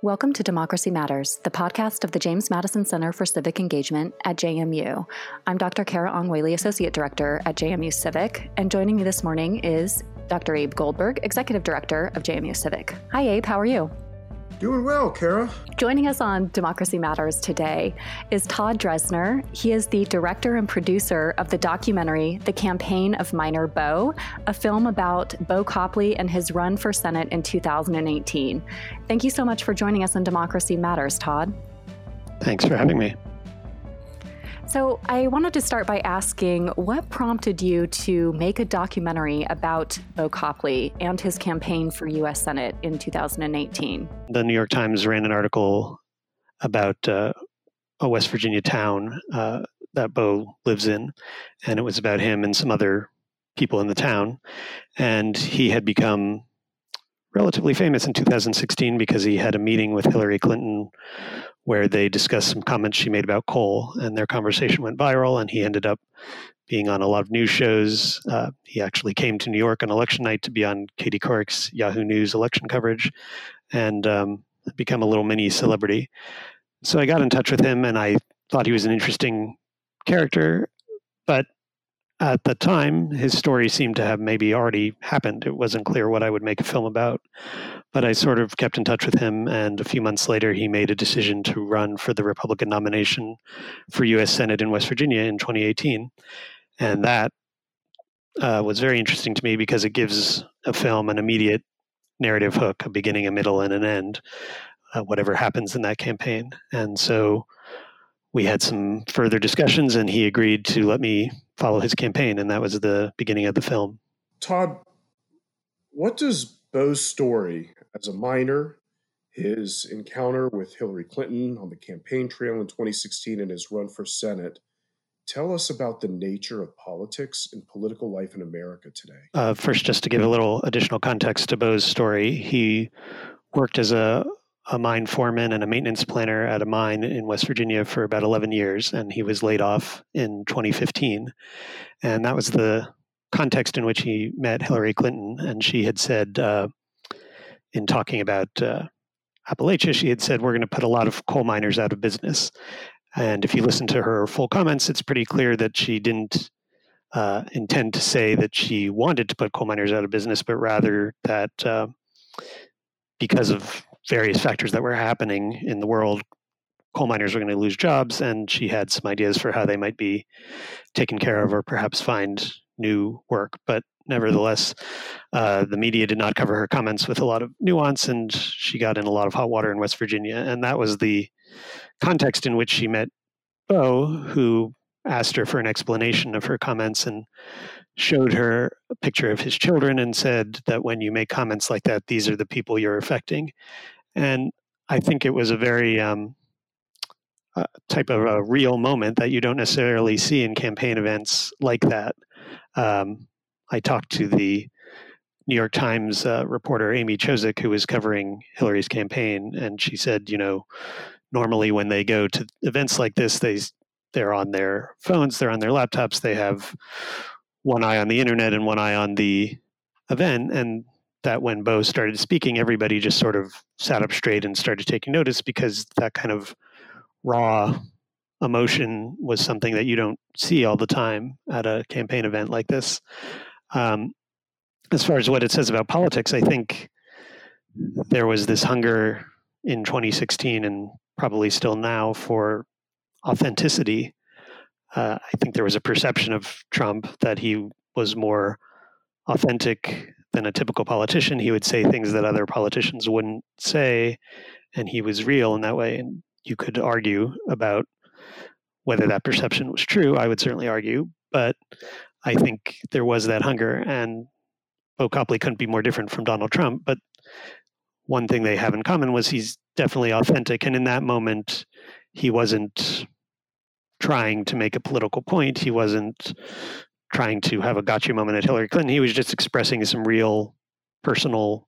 Welcome to Democracy Matters, the podcast of the James Madison Center for Civic Engagement at JMU. I'm Dr. Carah Ong Whaley, Associate Director at JMU Civic, and joining me this morning is Dr. Abe Goldberg, Executive Director of JMU Civic. Hi, Abe, how are you? Doing well, Carah. Joining us on Democracy Matters today is Todd Drezner. He is the director and producer of the documentary The Campaign of Miner Bo, a film about Bo Copley and his run for Senate in 2018. Thank you so much for joining us on Democracy Matters, Todd. Thanks for having me. So, I wanted to start by asking what prompted you to make a documentary about Bo Copley and his campaign for U.S. Senate in 2018? The New York Times ran an article about uh, a West Virginia town uh, that Bo lives in, and it was about him and some other people in the town. And he had become relatively famous in 2016 because he had a meeting with Hillary Clinton where they discussed some comments she made about coal, and their conversation went viral, and he ended up being on a lot of news shows. Uh, he actually came to New York on election night to be on Katie Couric's Yahoo News election coverage, and um, become a little mini celebrity. So I got in touch with him, and I thought he was an interesting character, but at the time, his story seemed to have maybe already happened. It wasn't clear what I would make a film about. But I sort of kept in touch with him, and a few months later, he made a decision to run for the Republican nomination for U.S. Senate in West Virginia in 2018. And that uh, was very interesting to me because it gives a film an immediate narrative hook, a beginning, a middle, and an end, uh, whatever happens in that campaign. And so we had some further discussions, and he agreed to let me follow his campaign, and that was the beginning of the film. Todd, what does Bo's story as a miner, his encounter with Hillary Clinton on the campaign trail in 2016, and his run for Senate tell us about the nature of politics and political life in America today? Uh, first, just to give a little additional context to Bo's story, he worked as a a mine foreman and a maintenance planner at a mine in West Virginia for about 11 years, and he was laid off in 2015. And that was the context in which he met Hillary Clinton. And she had said, uh, in talking about uh, Appalachia, she had said, We're going to put a lot of coal miners out of business. And if you listen to her full comments, it's pretty clear that she didn't uh, intend to say that she wanted to put coal miners out of business, but rather that uh, because of various factors that were happening in the world, coal miners were going to lose jobs, and she had some ideas for how they might be taken care of or perhaps find new work. But nevertheless, uh, the media did not cover her comments with a lot of nuance, and she got in a lot of hot water in West Virginia. And that was the context in which she met Bo, who asked her for an explanation of her comments and showed her a picture of his children and said that when you make comments like that, these are the people you're affecting. And I think it was a very um, uh, type of a real moment that you don't necessarily see in campaign events like that. Um, I talked to the New York Times uh, reporter Amy Chozick, who was covering Hillary's campaign, and she said, you know, normally when they go to events like this, they they're on their phones, they're on their laptops, they have one eye on the internet and one eye on the event, and that when Bo started speaking, everybody just sort of sat up straight and started taking notice because that kind of raw emotion was something that you don't see all the time at a campaign event like this. Um, as far as what it says about politics, I think there was this hunger in 2016 and probably still now for authenticity. Uh, I think there was a perception of Trump that he was more authentic than a typical politician. He would say things that other politicians wouldn't say, and he was real in that way. And you could argue about whether that perception was true. I would certainly argue, but I think there was that hunger, and Bo Copley couldn't be more different from Donald Trump. But one thing they have in common was he's definitely authentic, and in that moment, he wasn't trying to make a political point. He wasn't trying to have a gotcha moment at Hillary Clinton. He was just expressing some real personal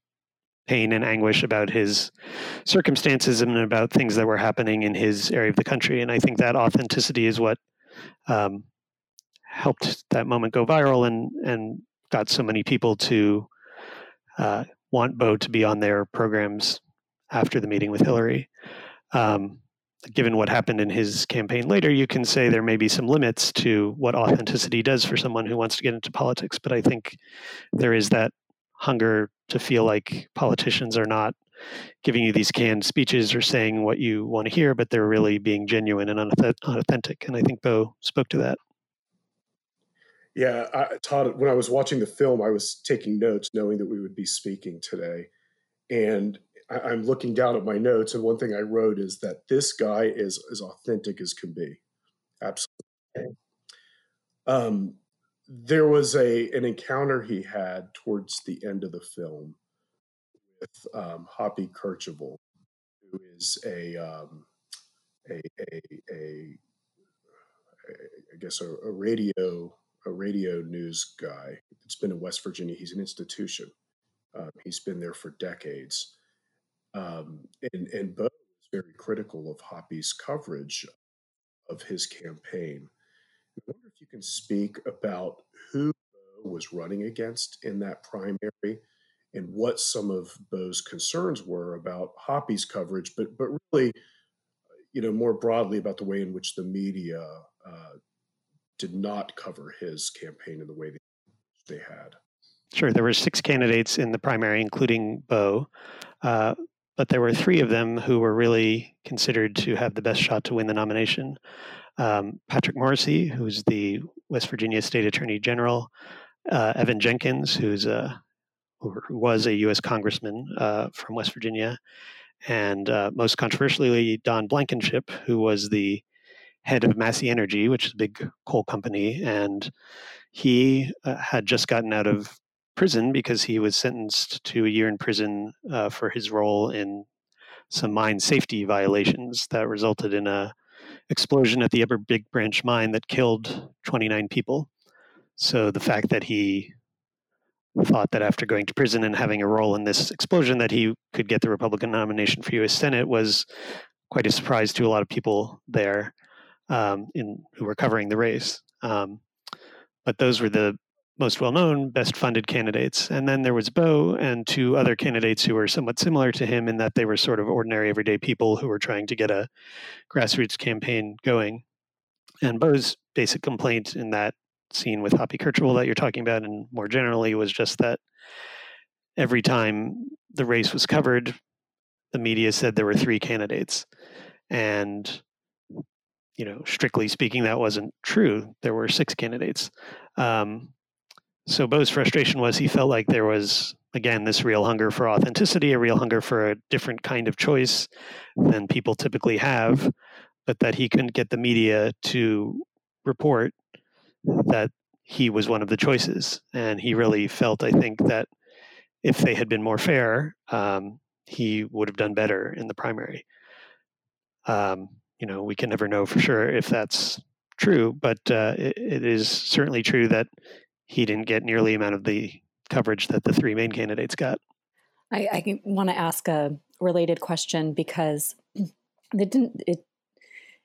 pain and anguish about his circumstances and about things that were happening in his area of the country. And I think that authenticity is what um, helped that moment go viral and and got so many people to uh, want Bo to be on their programs after the meeting with Hillary. Um, given what happened in his campaign later, you can say there may be some limits to what authenticity does for someone who wants to get into politics. But I think there is that hunger to feel like politicians are not giving you these canned speeches or saying what you want to hear, but they're really being genuine and unauthentic. And I think Bo spoke to that. Yeah, I, Todd, when I was watching the film, I was taking notes knowing that we would be speaking today. And I, am looking down at my notes, and one thing I wrote is that this guy is as authentic as can be. Absolutely. Um, there was a an encounter he had towards the end of the film with um, Hoppy Kercheval, who is a, um, a, a, a, a I guess a, a radio a radio news guy. It's been in West Virginia. He's an institution. Um, he's been there for decades. Um, and, and Bo was very critical of Hoppy's coverage of his campaign. I wonder if you can speak about who Bo was running against in that primary and what some of Bo's concerns were about Hoppy's coverage, but but really, you know, more broadly about the way in which the media uh, did not cover his campaign in the way they had. Sure, there were six candidates in the primary, including Bo. Uh, but there were three of them who were really considered to have the best shot to win the nomination. Um, Patrick Morrisey, who's the West Virginia State Attorney General, uh, Evan Jenkins, who's a who was a U.S. Congressman uh, from West Virginia, and uh, most controversially, Don Blankenship, who was the head of Massey Energy, which is a big coal company, and he uh, had just gotten out of prison because he was sentenced to a year in prison uh, for his role in some mine safety violations that resulted in a explosion at the Upper Big Branch mine that killed 29 people. So the fact that he thought that after going to prison and having a role in this explosion that he could get the Republican nomination for U.S. Senate was quite a surprise to a lot of people there um, in who were covering the race. Um, but those were the most well known, best funded candidates. And then there was Bo and two other candidates who were somewhat similar to him in that they were sort of ordinary, everyday people who were trying to get a grassroots campaign going. And Bo's basic complaint in that scene with Hoppy Kercheval that you're talking about, and more generally, was just that every time the race was covered, the media said there were three candidates. And you know, strictly speaking, that wasn't true. There were six candidates. Um, so Bo's frustration was he felt like there was again this real hunger for authenticity, a real hunger for a different kind of choice than people typically have, but that he couldn't get the media to report that he was one of the choices. And he really felt, I think, that if they had been more fair, um, he would have done better in the primary. Um, you know, we can never know for sure if that's true, but uh, it, it is certainly true that he didn't get nearly amount of the coverage that the three main candidates got. I, I want to ask a related question because it didn't it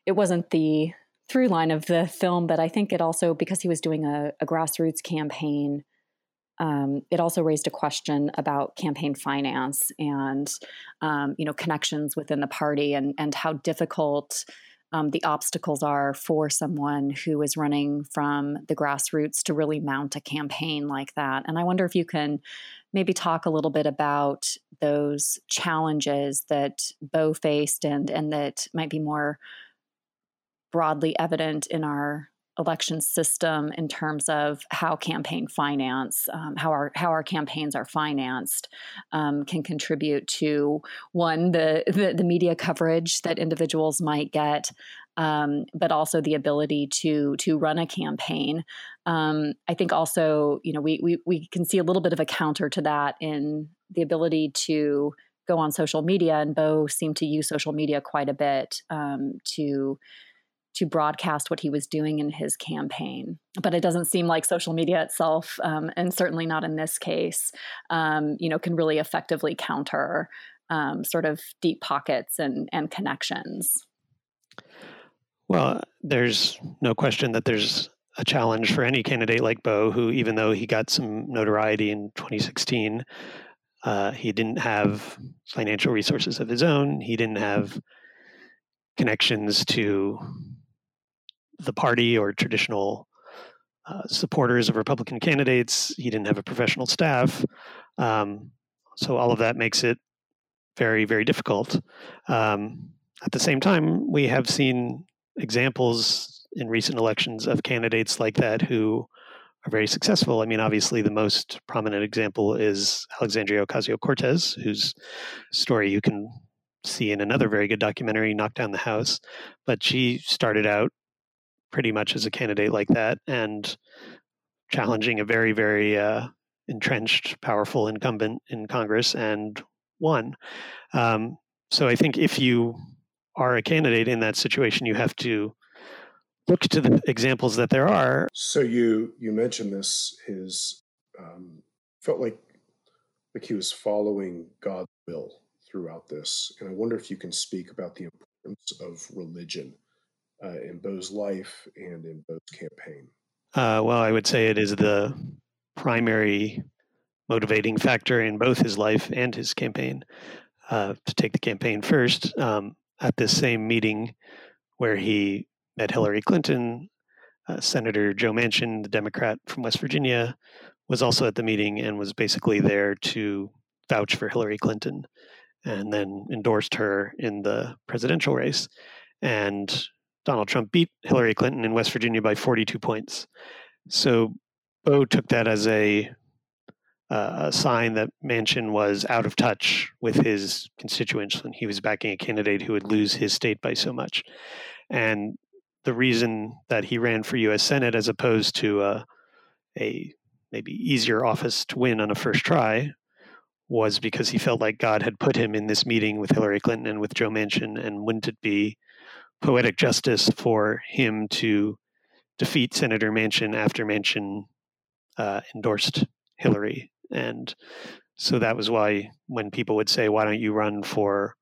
it wasn't the through line of the film, but I think it also because he was doing a, a grassroots campaign. Um, it also raised a question about campaign finance and um, you know connections within the party and and how difficult um, the obstacles are for someone who is running from the grassroots to really mount a campaign like that. And I wonder if you can maybe talk a little bit about those challenges that Bo faced and and that might be more broadly evident in our election system in terms of how campaign finance, um, how our how our campaigns are financed, um, can contribute to one the, the, the media coverage that individuals might get, um, but also the ability to to run a campaign. Um, I think also you know we, we we can see a little bit of a counter to that in the ability to go on social media, and Bo seemed to use social media quite a bit um, to to broadcast what he was doing in his campaign. But it doesn't seem like social media itself, um, and certainly not in this case, um, you know, can really effectively counter um, sort of deep pockets and, and connections. Well, there's no question that there's a challenge for any candidate like Bo, who, even though he got some notoriety in 2016, Uh, he didn't have financial resources of his own. He didn't have connections to the party or traditional uh, supporters of Republican candidates. He didn't have a professional staff. Um, so all of that makes it very, very difficult. Um, at the same time, we have seen examples in recent elections of candidates like that who are very successful. I mean, obviously, the most prominent example is Alexandria Ocasio Cortez, whose story you can see in another very good documentary, Knock Down the House. But she started out pretty much as a candidate like that and challenging a very, very uh, entrenched, powerful incumbent in Congress and won. Um, so I think if you are a candidate in that situation, you have to look to the examples that there are. So you you mentioned this. His um, felt like like he was following God's will throughout this, and I wonder if you can speak about the importance of religion uh, in Bo's life and in Bo's campaign. Uh, well, I would say it is the primary motivating factor in both his life and his campaign. Uh, to take the campaign first, um, at this same meeting where he met Hillary Clinton, uh, Senator Joe Manchin, the Democrat from West Virginia, was also at the meeting and was basically there to vouch for Hillary Clinton and then endorsed her in the presidential race. And Donald Trump beat Hillary Clinton in West Virginia by 42 points. So Bo took that as a, uh, a sign that Manchin was out of touch with his constituents and he was backing a candidate who would lose his state by so much. And the reason that he ran for U.S. Senate as opposed to uh, a maybe easier office to win on a first try was because he felt like God had put him in this meeting with Hillary Clinton and with Joe Manchin, and wouldn't it be poetic justice for him to defeat Senator Manchin after Manchin uh, endorsed Hillary? And so that was why when people would say, "Why don't you run for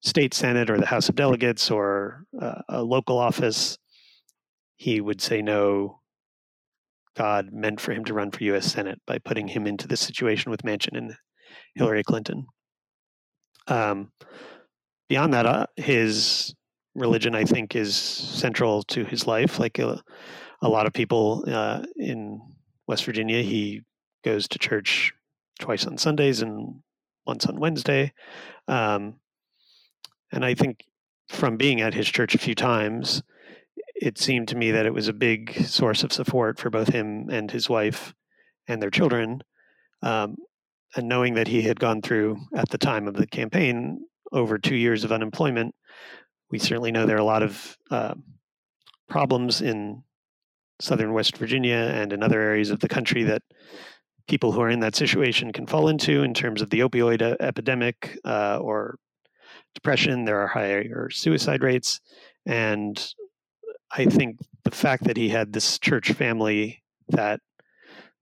state senate or the House of Delegates or uh, a local office, he would say no. God meant for him to run for U.S. Senate by putting him into this situation with Manchin and Hillary Clinton. Um, beyond that, uh, his religion, I think, is central to his life. Like a, uh, a lot of people uh, in West Virginia, he goes to church twice on Sundays and once on Wednesday. Um, and I think from being at his church a few times, it seemed to me that it was a big source of support for both him and his wife and their children. Um, and knowing that he had gone through, at the time of the campaign, over two years of unemployment, we certainly know there are a lot of uh, problems in southern West Virginia and in other areas of the country that people who are in that situation can fall into in terms of the opioid epidemic uh, or depression, there are higher suicide rates. And I think the fact that he had this church family that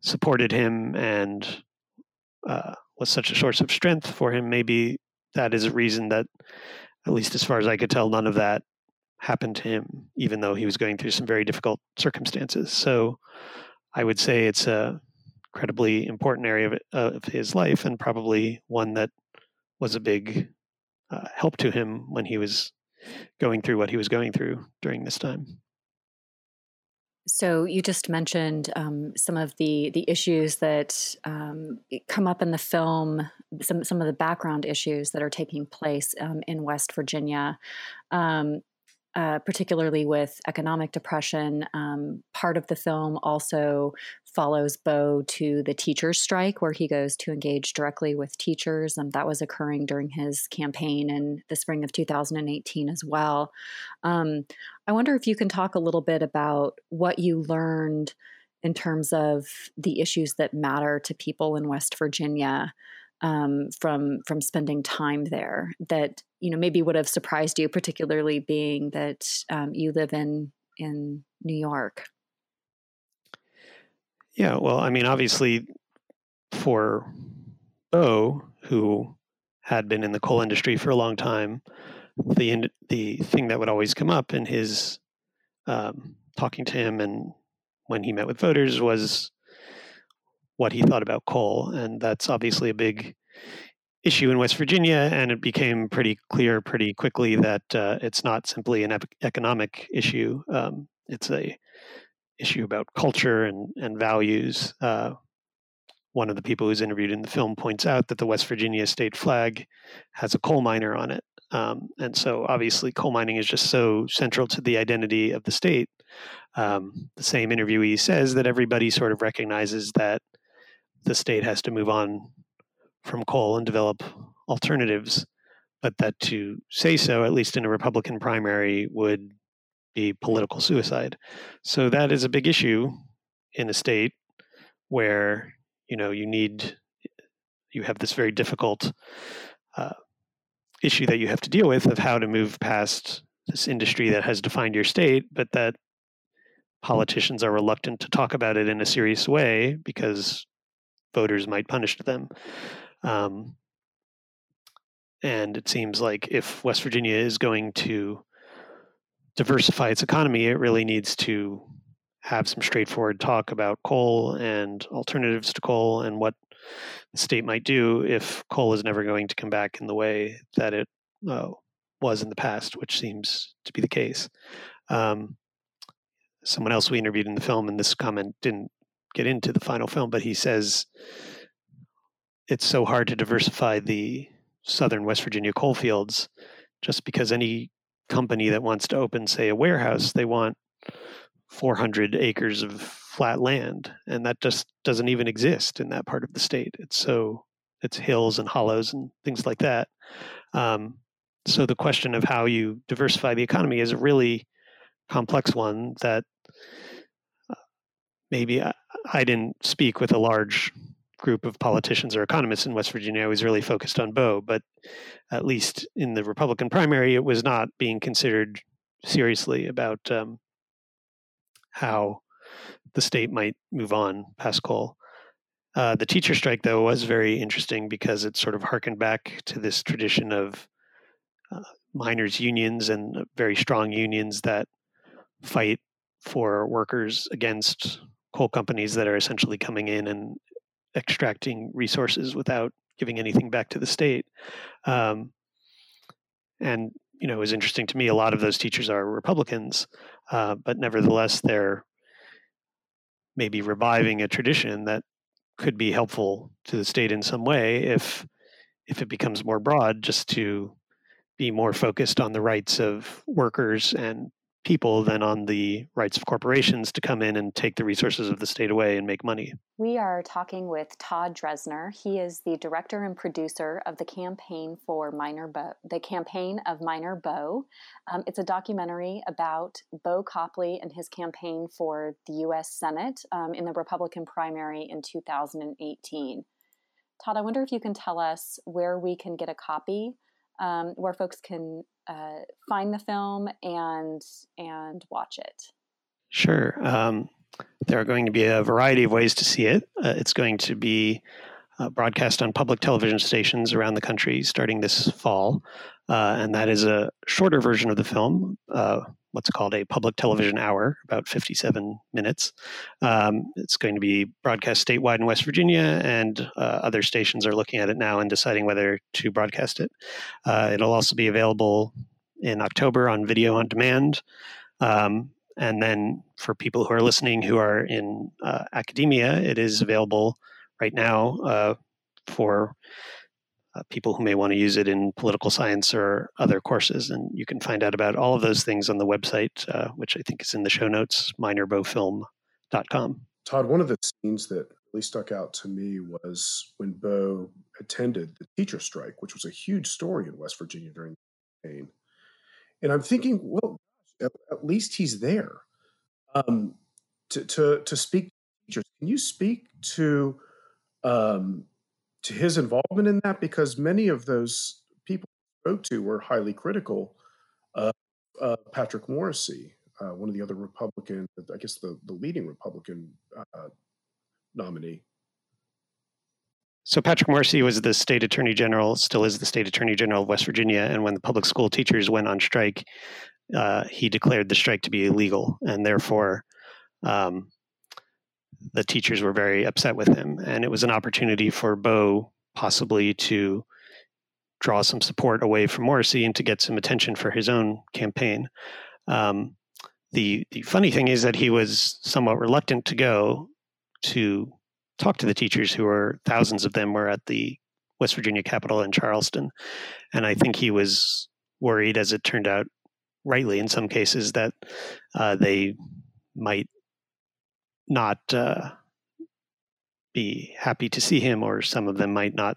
supported him and uh, was such a source of strength for him, maybe that is a reason that, at least as far as I could tell, none of that happened to him, even though he was going through some very difficult circumstances. So I would say it's a incredibly important area of, of his life and probably one that was a big uh, help to him when he was going through what he was going through during this time. So you just mentioned um, some of the the issues that um, come up in the film, some some of the background issues that are taking place um, in West Virginia. Um, uh, particularly with economic depression. Um, part of the film also follows Bo to the teachers' strike, where he goes to engage directly with teachers. And that was occurring during his campaign in the spring of 2018 as well. Um, I wonder if you can talk a little bit about what you learned in terms of the issues that matter to people in West Virginia um, from from spending time there that you know maybe would have surprised you, particularly being that um, you live in in New York. Yeah, well, I mean, obviously, for Bo, who had been in the coal industry for a long time, the the thing that would always come up in his um, talking to him and when he met with voters was what he thought about coal, and that's obviously a big issue in West Virginia. And it became pretty clear pretty quickly that uh, it's not simply an economic issue; um, it's a issue about culture and and values. Uh, one of the people who's interviewed in the film points out that the West Virginia state flag has a coal miner on it. Um, and so obviously coal mining is just so central to the identity of the state. Um, the same interviewee says that everybody sort of recognizes that the state has to move on from coal and develop alternatives, but that to say so, at least in a Republican primary, would be political suicide. So that is a big issue in a state where you know you need you have this very difficult uh, issue that you have to deal with of how to move past this industry that has defined your state, but that politicians are reluctant to talk about it in a serious way because voters might punish them. Um, and it seems like if West Virginia is going to diversify its economy, it really needs to have some straightforward talk about coal and alternatives to coal and what the state might do if coal is never going to come back in the way that it uh, was in the past, which seems to be the case. Um, someone else we interviewed in the film, and this comment didn't get into the final film, but he says it's so hard to diversify the southern West Virginia coal fields just because any company that wants to open, say, a warehouse, they want 400 acres of flat land, and that just doesn't even exist in that part of the state. It's so it's hills and hollows and things like that. Um, so the question of how you diversify the economy is a really complex one that maybe I, I, didn't speak with a large group of politicians or economists in West Virginia. I was really focused on Bo, but at least in the Republican primary, it was not being considered seriously about um, how the state might move on past coal. Uh, the teacher strike, though, was very interesting because it sort of harkened back to this tradition of uh, miners' unions and very strong unions that fight for workers against coal companies that are essentially coming in and extracting resources without giving anything back to the state. Um, and you know, it was interesting to me. A lot of those teachers are Republicans, uh, but nevertheless, they're maybe reviving a tradition that could be helpful to the state in some way if if it becomes more broad just to be more focused on the rights of workers and people than on the rights of corporations to come in and take the resources of the state away and make money. We are talking with Todd Drezner. He is the director and producer of the campaign for Miner Bo, the campaign of Miner Bo. Um, it's a documentary about Bo Copley and his campaign for the U.S. Senate um, in the Republican primary in 2018. Todd, I wonder if you can tell us where we can get a copy, um, where folks can uh, find the film and and watch it? Sure. Um, there are going to be a variety of ways to see it. Uh, it's going to be uh, broadcast on public television stations around the country starting this fall, uh, and that is a shorter version of the film uh, what's called a public television hour, about 57 minutes. Um, it's going to be broadcast statewide in West Virginia, and uh, other stations are looking at it now and deciding whether to broadcast it. Uh, it'll also be available in October on video on demand. Um, and then for people who are listening who are in uh, academia, it is available right now uh, for uh, people who may want to use it in political science or other courses. And you can find out about all of those things on the website, uh, which I think is in the show notes, minerbofilm.com. Todd, one of the scenes that really stuck out to me was when Bo attended the teacher strike, which was a huge story in West Virginia during the campaign. And I'm thinking, well, at, at least he's there um, to, to, to speak to teachers. Can you speak to um, to his involvement in that because many of those people I spoke to were highly critical of uh, Patrick Morrisey, uh, one of the other Republican, I guess the, the leading Republican uh, nominee. So Patrick Morrisey was the state attorney general, still is the state attorney general of West Virginia, and when the public school teachers went on strike, uh, he declared the strike to be illegal, and therefore um, the teachers were very upset with him. And it was an opportunity for Bo possibly to draw some support away from Morrisey and to get some attention for his own campaign. Um, the the funny thing is that he was somewhat reluctant to go to talk to the teachers who were thousands of them were at the West Virginia Capitol in Charleston, and I think he was worried, as it turned out, rightly in some cases, that uh, they might not uh, be happy to see him, or some of them might not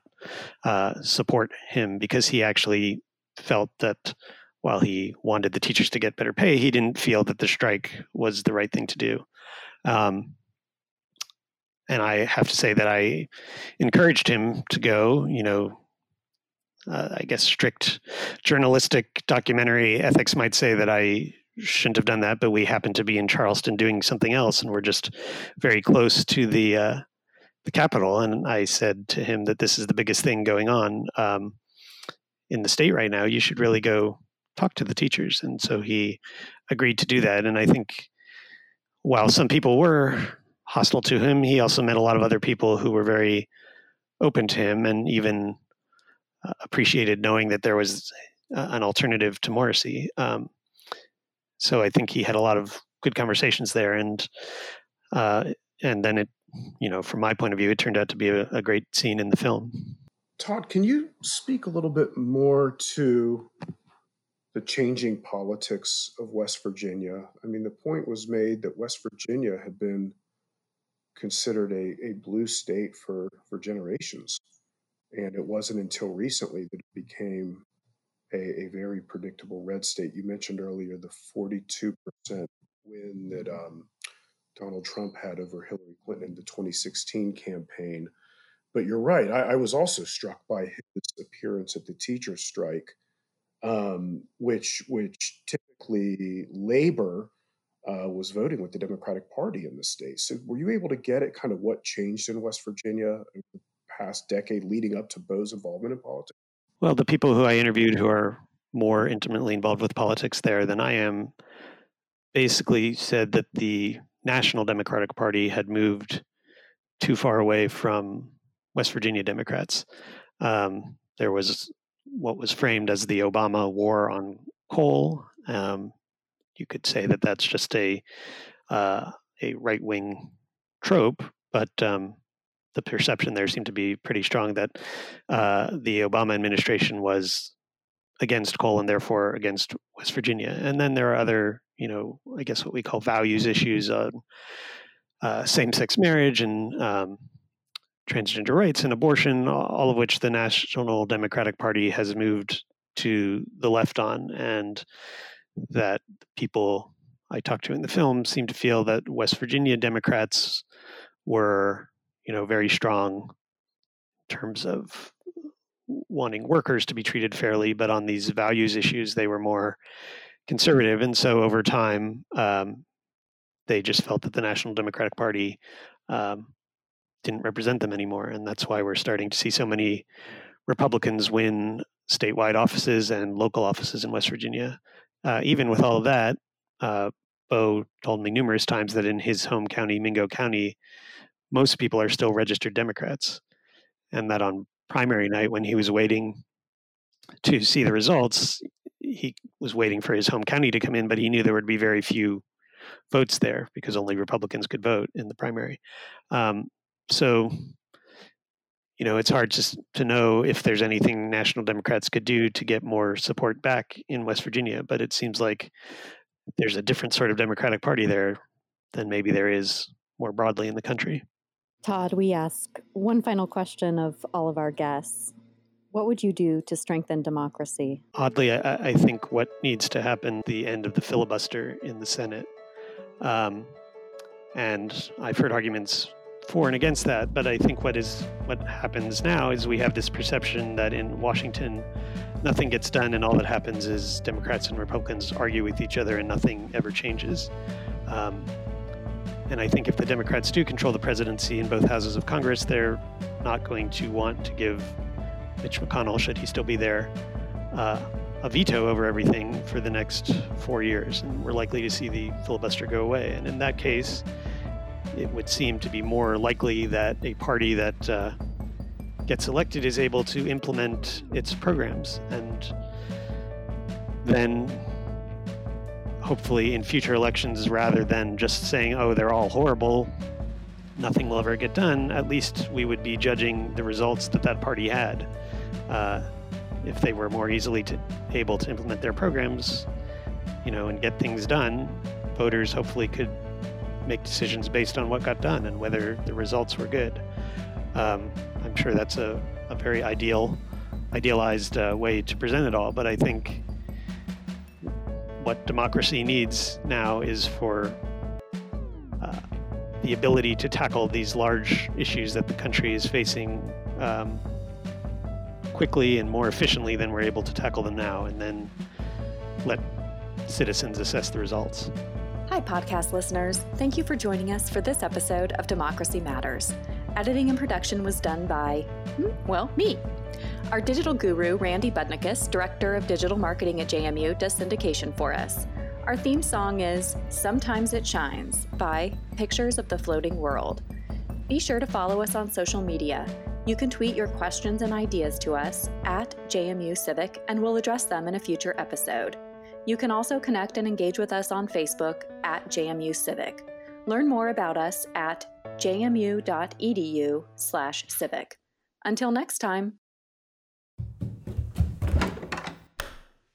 uh, support him because he actually felt that while he wanted the teachers to get better pay, he didn't feel that the strike was the right thing to do. Um, and I have to say that I encouraged him to go. You know, uh, I guess strict journalistic documentary ethics might say that I shouldn't have done that, but we happened to be in Charleston doing something else, and we're just very close to the uh, the Capitol. And I said to him that this is the biggest thing going on um, in the state right now. You should really go talk to the teachers. And so he agreed to do that. And I think while some people were hostile to him, he also met a lot of other people who were very open to him and even uh, appreciated knowing that there was uh, an alternative to Morrisey. Um, so I think he had a lot of good conversations there, and uh, and then it, you know, from my point of view, it turned out to be a, a great scene in the film. Todd, can you speak a little bit more to the changing politics of West Virginia. I mean, the point was made that West Virginia had been considered a, a blue state for, for generations. And it wasn't until recently that it became a, a very predictable red state. You mentioned earlier the 42% win that um, Donald Trump had over Hillary Clinton in the 2016 campaign. But you're right. I, I was also struck by his appearance at the teacher strike um, which which typically labor uh, was voting with the Democratic Party in the state. So, were you able to get at kind of what changed in West Virginia in the past decade leading up to Bo's involvement in politics? Well, the people who I interviewed who are more intimately involved with politics there than I am basically said that the National Democratic Party had moved too far away from West Virginia Democrats. Um, there was what was framed as the Obama war on coal. Um, you could say that that's just a uh, a right wing trope, but um, the perception there seemed to be pretty strong that uh, the Obama administration was against coal and therefore against West Virginia. And then there are other, you know, I guess what we call values issues on uh, same sex marriage and um, transgender rights and abortion, all of which the National Democratic Party has moved to the left on, and that people I talked to in the film seem to feel that West Virginia Democrats were, you know, very strong in terms of wanting workers to be treated fairly, but on these values issues, they were more conservative. And so over time, um, they just felt that the National Democratic Party um, didn't represent them anymore. And that's why we're starting to see so many Republicans win statewide offices and local offices in West Virginia. Uh, even with all of that, uh, Bo told me numerous times that in his home county, Mingo County, most people are still registered Democrats. And that on primary night, when he was waiting to see the results, he was waiting for his home county to come in, but he knew there would be very few votes there because only Republicans could vote in the primary. Um, so, you know, it's hard to, to know if there's anything National Democrats could do to get more support back in West Virginia, but it seems like there's a different sort of Democratic Party there than maybe there is more broadly in the country. Todd, we ask one final question of all of our guests. What would you do to strengthen democracy? Oddly, I, I think what needs to happen the end of the filibuster in the Senate. Um, and I've heard arguments for and against that. But I think what is what happens now is we have this perception that in Washington, nothing gets done, and all that happens is Democrats and Republicans argue with each other, and nothing ever changes. Um, and I think if the Democrats do control the presidency in both houses of Congress, they're not going to want to give Mitch McConnell, should he still be there, uh, a veto over everything for the next four years. And we're likely to see the filibuster go away. And in that case, it would seem to be more likely that a party that uh, gets elected is able to implement its programs and then hopefully in future elections rather than just saying oh they're all horrible nothing will ever get done at least we would be judging the results that that party had uh, if they were more easily to, able to implement their programs you know and get things done voters hopefully could make decisions based on what got done and whether the results were good um, I'm sure that's a, a very ideal, idealized uh, way to present it all. But I think what democracy needs now is for uh, the ability to tackle these large issues that the country is facing um, quickly and more efficiently than we're able to tackle them now, and then let citizens assess the results. Hi, podcast listeners. Thank you for joining us for this episode of Democracy Matters. Editing and production was done by, hmm, well, me. Our digital guru, Randy Budnikus, Director of Digital Marketing at JMU, does syndication for us. Our theme song is Sometimes It Shines by Pictures of the Floating World. Be sure to follow us on social media. You can tweet your questions and ideas to us at JMU Civic, and we'll address them in a future episode. You can also connect and engage with us on Facebook at JMU Civic. Learn more about us at jmu.edu/civic. Until next time.